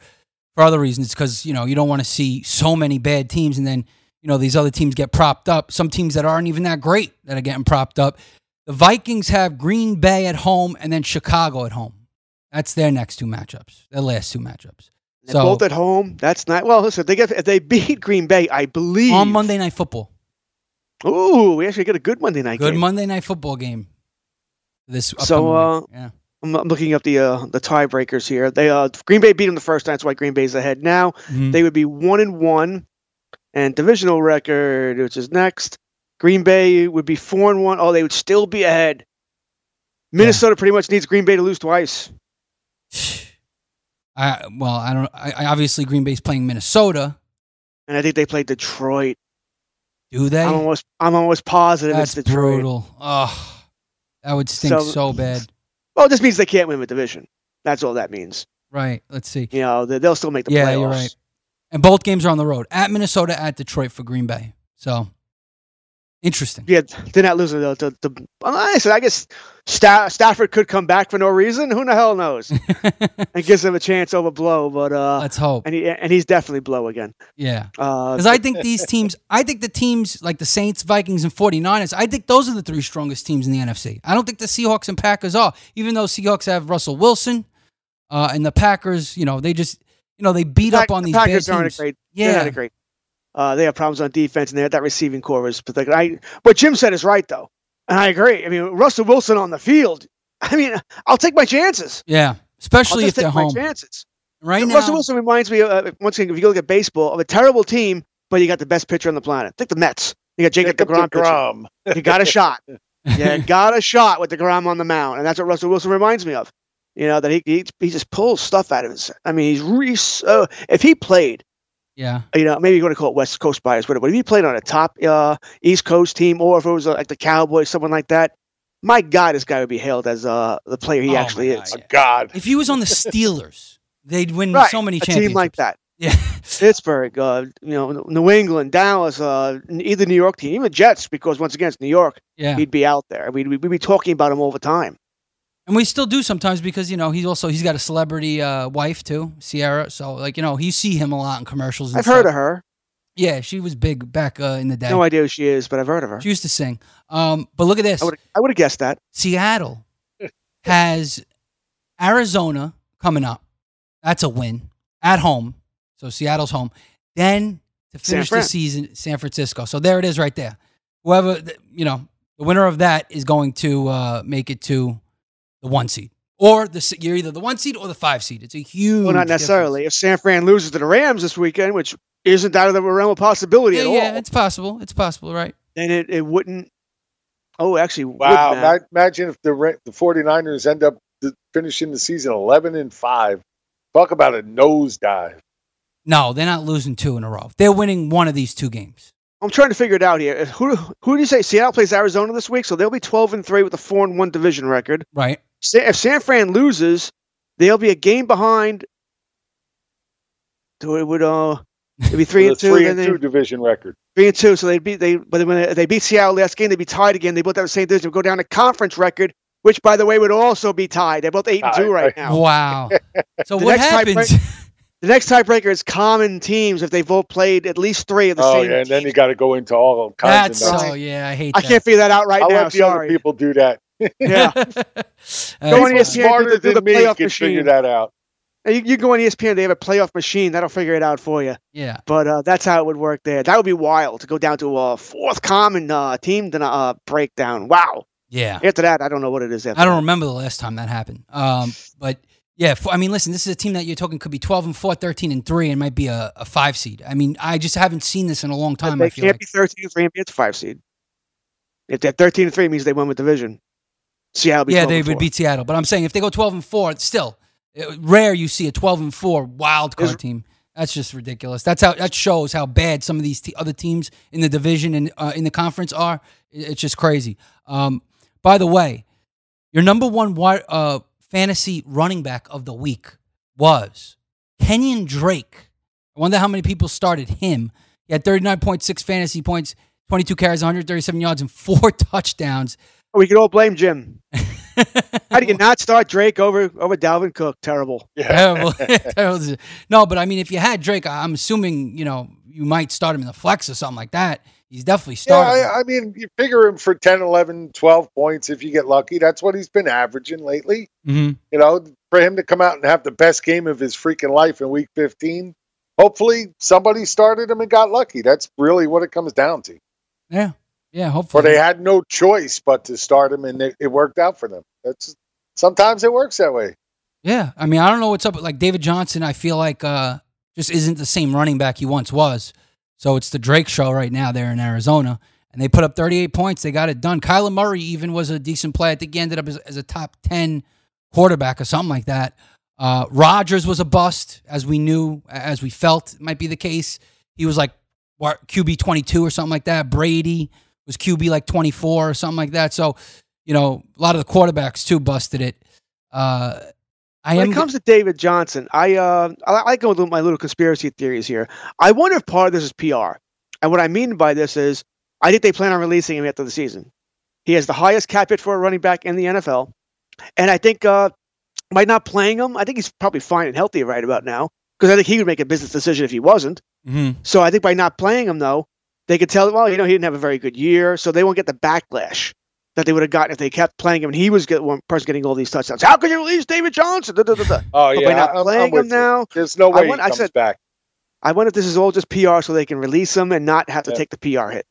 for other reasons because you know you don't want to see so many bad teams and then you know these other teams get propped up. Some teams that aren't even that great that are getting propped up. The Vikings have Green Bay at home and then Chicago at home. That's their next two matchups. Their last two matchups. So both at home. That's not well. Listen, they get if they beat Green Bay, I believe on Monday Night Football, Ooh, we actually get a good Monday night good game. Monday Night Football game. This So, uh, yeah. I'm, I'm looking up the uh, the tiebreakers here. They uh, Green Bay beat them the first time. That's why Green Bay's ahead now. Mhm. They would be one and one, and divisional record, which is next. Green Bay would be four and one. Oh, they would still be ahead. Minnesota pretty much needs Green Bay to lose twice. [sighs] I, well, I don't. I, I obviously Green Bay's playing Minnesota. And I think they played Detroit. Do they? I'm almost I'm almost positive That's it's Detroit. brutal. Oh, that would stink So- so, bad. Well, this means they can't win the division. That's all that means. Right. Let's see. You know, they- they'll still make the yeah, playoffs. you're right. And both games are on the road at Minnesota, at Detroit for Green Bay. So interesting. Yeah, they're not losing the. the, the I said, I guess Sta- Stafford could come back for no reason. Who the hell knows? [laughs] and gives them a chance over Blough, but uh, Let's hope. and he and he's definitely Blough again. Yeah. Uh, Because I think these teams, I think the teams like the Saints, Vikings, and 49ers, I think those are the three strongest teams in the NFC. I don't think the Seahawks and Packers are, even though Seahawks have Russell Wilson uh, and the Packers, you know, they just, you know, they beat Pack- up on the these Packers aren't teams. a great. yeah. They're not a great. Uh, they have problems on defense, and they have that receiving core is pathetic. I, what Jim said is right, though, and I agree. I mean, Russell Wilson on the field. [laughs] I mean, I'll take my chances. yeah. I'll Especially if just they're take my home. chances. Right now, Russell Wilson reminds me, uh, once again, if you go look at baseball, of a terrible team, but you got the best pitcher on the planet. Think the Mets. You got Jacob, Jacob DeGrom. pitching. DeGrom. You got a [laughs] shot. Yeah, got a shot with DeGrom on the mound, and that's what Russell Wilson reminds me of. You know that he he, he just pulls stuff out of his. I mean, he's re- so. If he played, yeah. you know, maybe you're going to call it West Coast bias, whatever. But if he played on a top uh, East Coast team, or if it was uh, like the Cowboys, someone like that, my God, this guy would be hailed as uh, the player he Oh, actually my is. God, God. If he was on the Steelers, they'd win Right, so many a championships. team like that. Yeah. [laughs] Pittsburgh, uh, you know, New England, Dallas, uh, either New York team, even Jets, because once again, it's New York. Yeah. He'd be out there. We'd, we'd be talking about him all the time. And we still do sometimes because you know he's also he's got a celebrity uh, wife too, Ciara. So like you know you see him a lot in commercials. And I've heard of her. Yeah, she was big back uh, in the day. No idea who she is, but I've heard of her. She used to sing. Um, but look at this. I would have guessed that. Seattle [laughs] has Arizona coming up. That's a win at home. So Seattle's home. Then to finish the season, San Francisco. So there it is right there. Whoever, you know, the winner of that is going to uh, make it to the one seed. Or the you're either the one seed or the five seed. It's a huge. Well, not difference. necessarily. If San Fran loses to the Rams this weekend, which isn't out of the realm of possibility Yeah, at all. yeah, it's possible. It's possible, right? then it, it wouldn't. Oh, actually, Wow. ma- Imagine if the the 49ers end up th- finishing the season 11 and 5. Talk about a nosedive. No, they're not losing two in a row. They're winning one of these two games. I'm trying to figure it out here. Who who do you say Seattle plays Arizona this week? So they'll be 12 and three with a four and one division record. Right. If San Fran loses, they'll be a game behind. So it would uh, it'd be three [laughs] and two. three then and they- two division record. Three and two, so they'd be they. But when they, they beat Seattle last game, they'd be tied again. They both have the same division. They'll go down to conference record, which by the way would also be tied. They're both eight and two right now. Wow. [laughs] So The what next happens? [laughs] tiebreak- The next tiebreaker is common teams if they've both played at least three of the Oh, same. yeah. And then you got to go into all kinds That's of numbers. so yeah. I hate. I that. can't figure that out right I'll now. let the other people do that. [laughs] Yeah, [laughs] Uh, Go on ESPN, do smarter the- do the than me can machine. figure that out. you, you go on ESPN. They have a playoff machine that'll figure it out for you. yeah. But uh, that's how it would work there. That would be wild to go down to a fourth common uh, team to uh, breakdown. Wow. Yeah. After that, I don't know what it is. After I don't that. remember the last time that happened. Um, but yeah, I mean, listen, this is a team that you're talking could be 12 and 4, 13 and 3, and might be a, a five seed. I mean, I just haven't seen this in a long time. They I feel can't like. be 13 and 3 and be a five seed. If they're 13 and 3 means they won with division. Seattle be Yeah, they would 4. beat Seattle. But I'm saying if they go 12 and 4, still, uh, rare you see a 12 and 4 wild card team. That's just ridiculous. That's how that shows how bad some of these te- other teams in the division and uh, in the conference are. It- It's just crazy. Um, by the way, your number one wi- uh, fantasy running back of the week was Kenyan Drake. I wonder how many people started him. He had 39.6 fantasy points, 22 carries, 137 yards, and four [laughs] touchdowns. Oh, we can all blame Jim. [laughs] How do you not start Drake over over Dalvin Cook? Terrible. Terrible. [laughs] Terrible. No, but I mean, if you had Drake, I'm assuming you know you might start him in the flex or something like that. He's definitely Yeah, starting. I, I mean, you figure him for 10, 11, 12 points if you get lucky. That's what he's been averaging lately. Mhm. You know, for him to come out and have the best game of his freaking life in week 15, hopefully somebody started him and got lucky. That's really what it comes down to. Yeah, yeah. Hopefully. Or they had no choice but to start him and it, it worked out for them. That's sometimes it works that way. yeah. I mean, I don't know what's up with like David Johnson. I feel like uh, just isn't the same running back he once was. So it's the Drake show right now there in Arizona, and they put up 38 points. They got it done. Kyler Murray even was a decent play. I think he ended up as, as a top 10 quarterback or something like that. Uh, Rodgers was a bust, as we knew, as we felt might be the case. He was like QB 22 or something like that. Brady was QB like 24 or something like that. So, you know, a lot of the quarterbacks too busted it. Uh, I when it comes to David Johnson, I uh, I, I go with my little conspiracy theories here. I wonder if part of this is PR, and what I mean by this is I think they plan on releasing him after the season. He has the highest cap hit for a running back in the NFL, and I think uh, by not playing him, I think he's probably fine and healthy right about now because I think he would make a business decision if he wasn't. Mhm. So I think by not playing him though, they could tell well, you know, he didn't have a very good year, so they won't get the backlash that they would have gotten if they kept playing him and he was get one person getting all these touchdowns. How could you release David Johnson? Da, da, da, da. [laughs] Oh But yeah, by not I'm- I'm playing with him you. now, There's no I way want- he I comes said- back. I wonder if this is all just PR so they can release him and not have to Yeah. take the PR hit.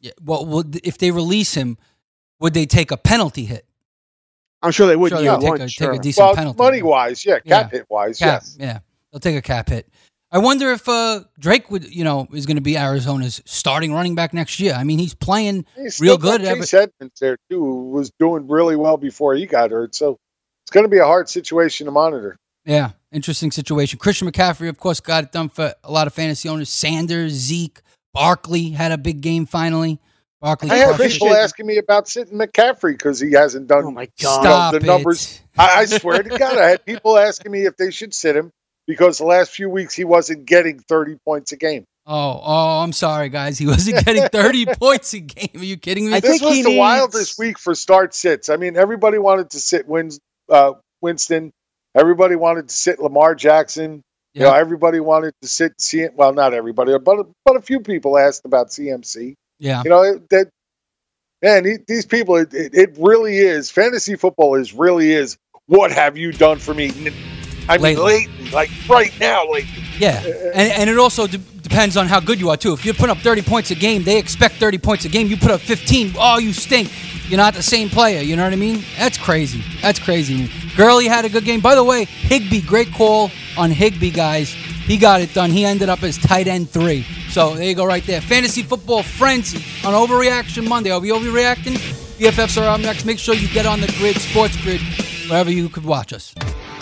Yeah, well, would, if they release him, would they take a penalty hit? I'm sure they would Sure, year they'll take one. a- take a decent Well, penalty. money wise, yeah, Yeah. cap hit wise, Cap, yes. yeah, they'll take a cap hit. I wonder if uh, Drake would, you know, is going to be Arizona's starting running back next year. I mean, he's playing He's real good. Chase Edmonds there too, who was doing really well before he got hurt. So it's going to be a hard situation to monitor. Yeah, interesting situation. Christian McCaffrey, of course, got it done for a lot of fantasy owners. Sanders, Zeke, Barkley had a big game finally. Barkley, I had crushed it. people asking me about sitting McCaffrey because he hasn't done Oh my you god! know, Stop the it. numbers. I, I swear to God, I had people asking me if they should sit him because the last few weeks he wasn't getting 30 points a game. Oh, oh, I'm sorry, guys. He wasn't getting 30 [laughs] points a game. Are you kidding me? I this think was he the needs- wildest week for start sits. I mean, everybody wanted to sit Wins, uh, Winston. Everybody wanted to sit Lamar Jackson. You know, everybody wanted to sit C. Well, not everybody, but but a few people asked about CMC. yeah. You know it- that. Man, he- these people, it, it, it really is. Fantasy football is really is. What have you done for me? I mean, Lately. lately, like right now, lately. Yeah, uh, uh, and, and it also de- depends on how good you are too. If you put up 30 points a game, they expect 30 points a game. You put up 15, oh, you stink. You're not the same player. You know what I mean? That's crazy. That's crazy. Gurley had a good game. By the way, Higbee, great call on Higbee, guys. He got it done. He ended up as tight end three. So there you go, right there. Fantasy football frenzy on Overreaction Monday. Are we overreacting? BFFs are up next. Make sure you get on the grid, Sports Grid, wherever you could watch us.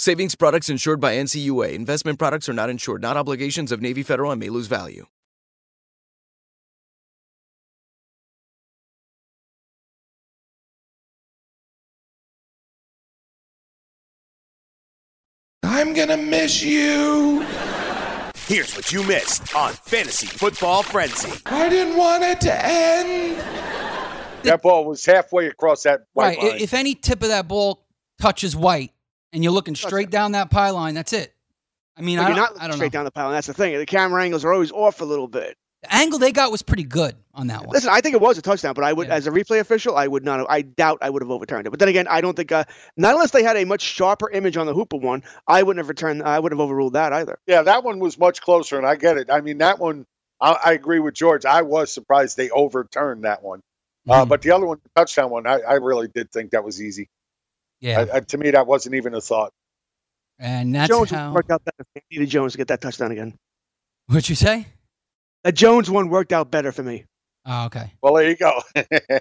Savings products insured by NCUA. Investment products are not insured, not obligations of Navy Federal and may lose value. I'm gonna miss you. Here's what you missed on Fantasy Football Frenzy. I didn't want it to end. That ball was halfway across that white Right. line. If any tip of that ball touches white and you're looking straight down that pylon, that's it. I mean, I you're don't, not I looking don't straight know. down the pylon. That's the thing. The camera angles are always off a little bit. The angle they got was pretty good on that one. Listen, I think it was a touchdown, but I would, as a replay official, I would not. Have, I doubt I would have overturned it. But then again, I don't think, uh, not unless they had a much sharper image on the Hooper one, I wouldn't have returned. I would have overruled that either. Yeah, that one was much closer, and I get it. I mean, that one, I, I agree with George. I was surprised they overturned that one. Uh, Mm-hmm. but the other one, the touchdown one, I, I really did think that was easy. Yeah. I, I, to me, that wasn't even a thought. And that's Jones how. worked out better. I needed Jones to get that touchdown again. What'd you say? The Jones one worked out better for me. Oh, okay. Well, there you go. [laughs]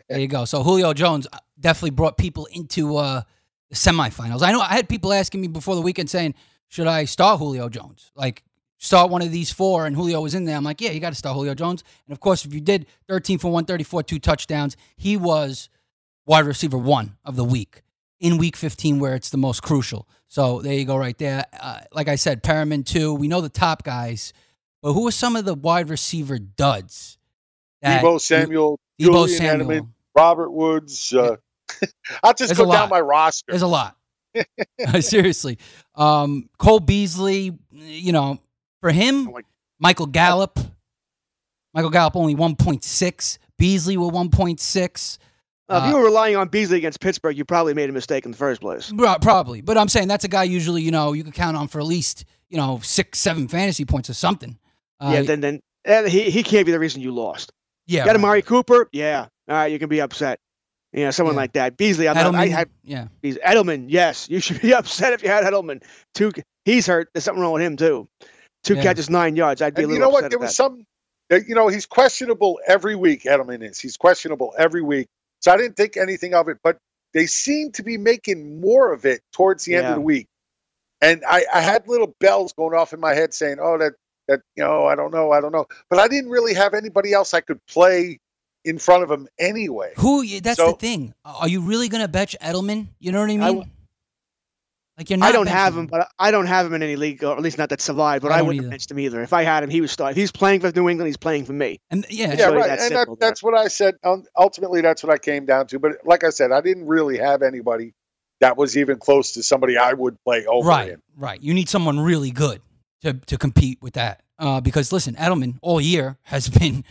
There you go. So Julio Jones uh, definitely brought people into uh, the semifinals. I know I had people asking me before the weekend saying, should I start Julio Jones? Like, start one of these four, and Julio was in there. I'm like, yeah, you got to start Julio Jones. And of course, if you did 13 for 134, two touchdowns, he was wide receiver one of the week in week 15, where it's the most crucial. So there you go, right there. Uh, like I said, Perriman, too. We know the top guys, but who are some of the wide receiver duds? Deebo Samuel, Deebo Julian Samuel. Edelman, Robert Woods. Uh, [laughs] I'll just There's go down my roster. There's a lot. [laughs] [laughs] Seriously. Um, Cole Beasley, you know, for him, Michael Gallup. Michael Gallup only 1.6. Beasley with 1.6. Uh, if Uh, you were relying on Beasley against Pittsburgh, you probably made a mistake in the first place. Probably. But I'm saying that's a guy usually, you know, you could count on for at least, you know, six, seven fantasy points or something. Uh, yeah, then then and he he can't be the reason you lost. Yeah, got right. Amari Cooper. Yeah, all right, you can be upset. You know, someone like that. Beasley, I'm not, I Edelman, had yeah. Beasley. Edelman. Yes, you should be [laughs] upset if you had Edelman. Two, he's hurt. There's something wrong with him too. Two Yeah. catches, nine yards. I'd be a And little you know what? There was that. some, you know, he's questionable every week. Edelman is. He's questionable every week. So I didn't think anything of it, but they seem to be making more of it towards the end of the week. And I, I had little bells going off in my head saying, "Oh, that that you know, I don't know, I don't know." But I didn't really have anybody else I could play in front of him anyway. Who? That's So- the thing. Are you really going to bet Edelman? You know what I mean? w- like you're not I don't have him, but I don't have him in any league, or at least not that survived. But I I, wouldn't either. have benched him either. If I had him, he was starting. If he's playing for New England, he's playing for me. And yeah, yeah, right. and that, that's what I said. Um, ultimately, that's what I came down to. But like I said, I didn't really have anybody that was even close to somebody I would play over right, him. right. You need someone really good to to compete with that. Uh, because listen, Edelman all year has [laughs] been.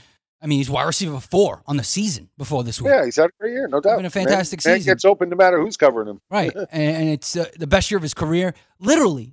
I mean, he's wide receiver four on the season before this week. Yeah, he's had a great year, no doubt. Been a fantastic man, Man season. gets open no matter who's covering him. Right, [laughs] and, and it's uh, the best year of his career. Literally,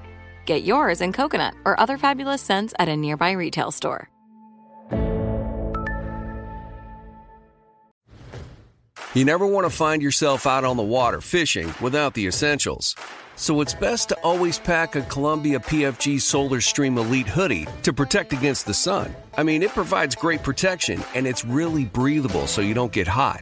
Get yours in coconut or other fabulous scents at a nearby retail store. You never want to find yourself out on the water fishing without the essentials. So it's best to always pack a Columbia PFG Solar Stream Elite hoodie to protect against the sun. I mean, it provides great protection and it's really breathable so you don't get hot.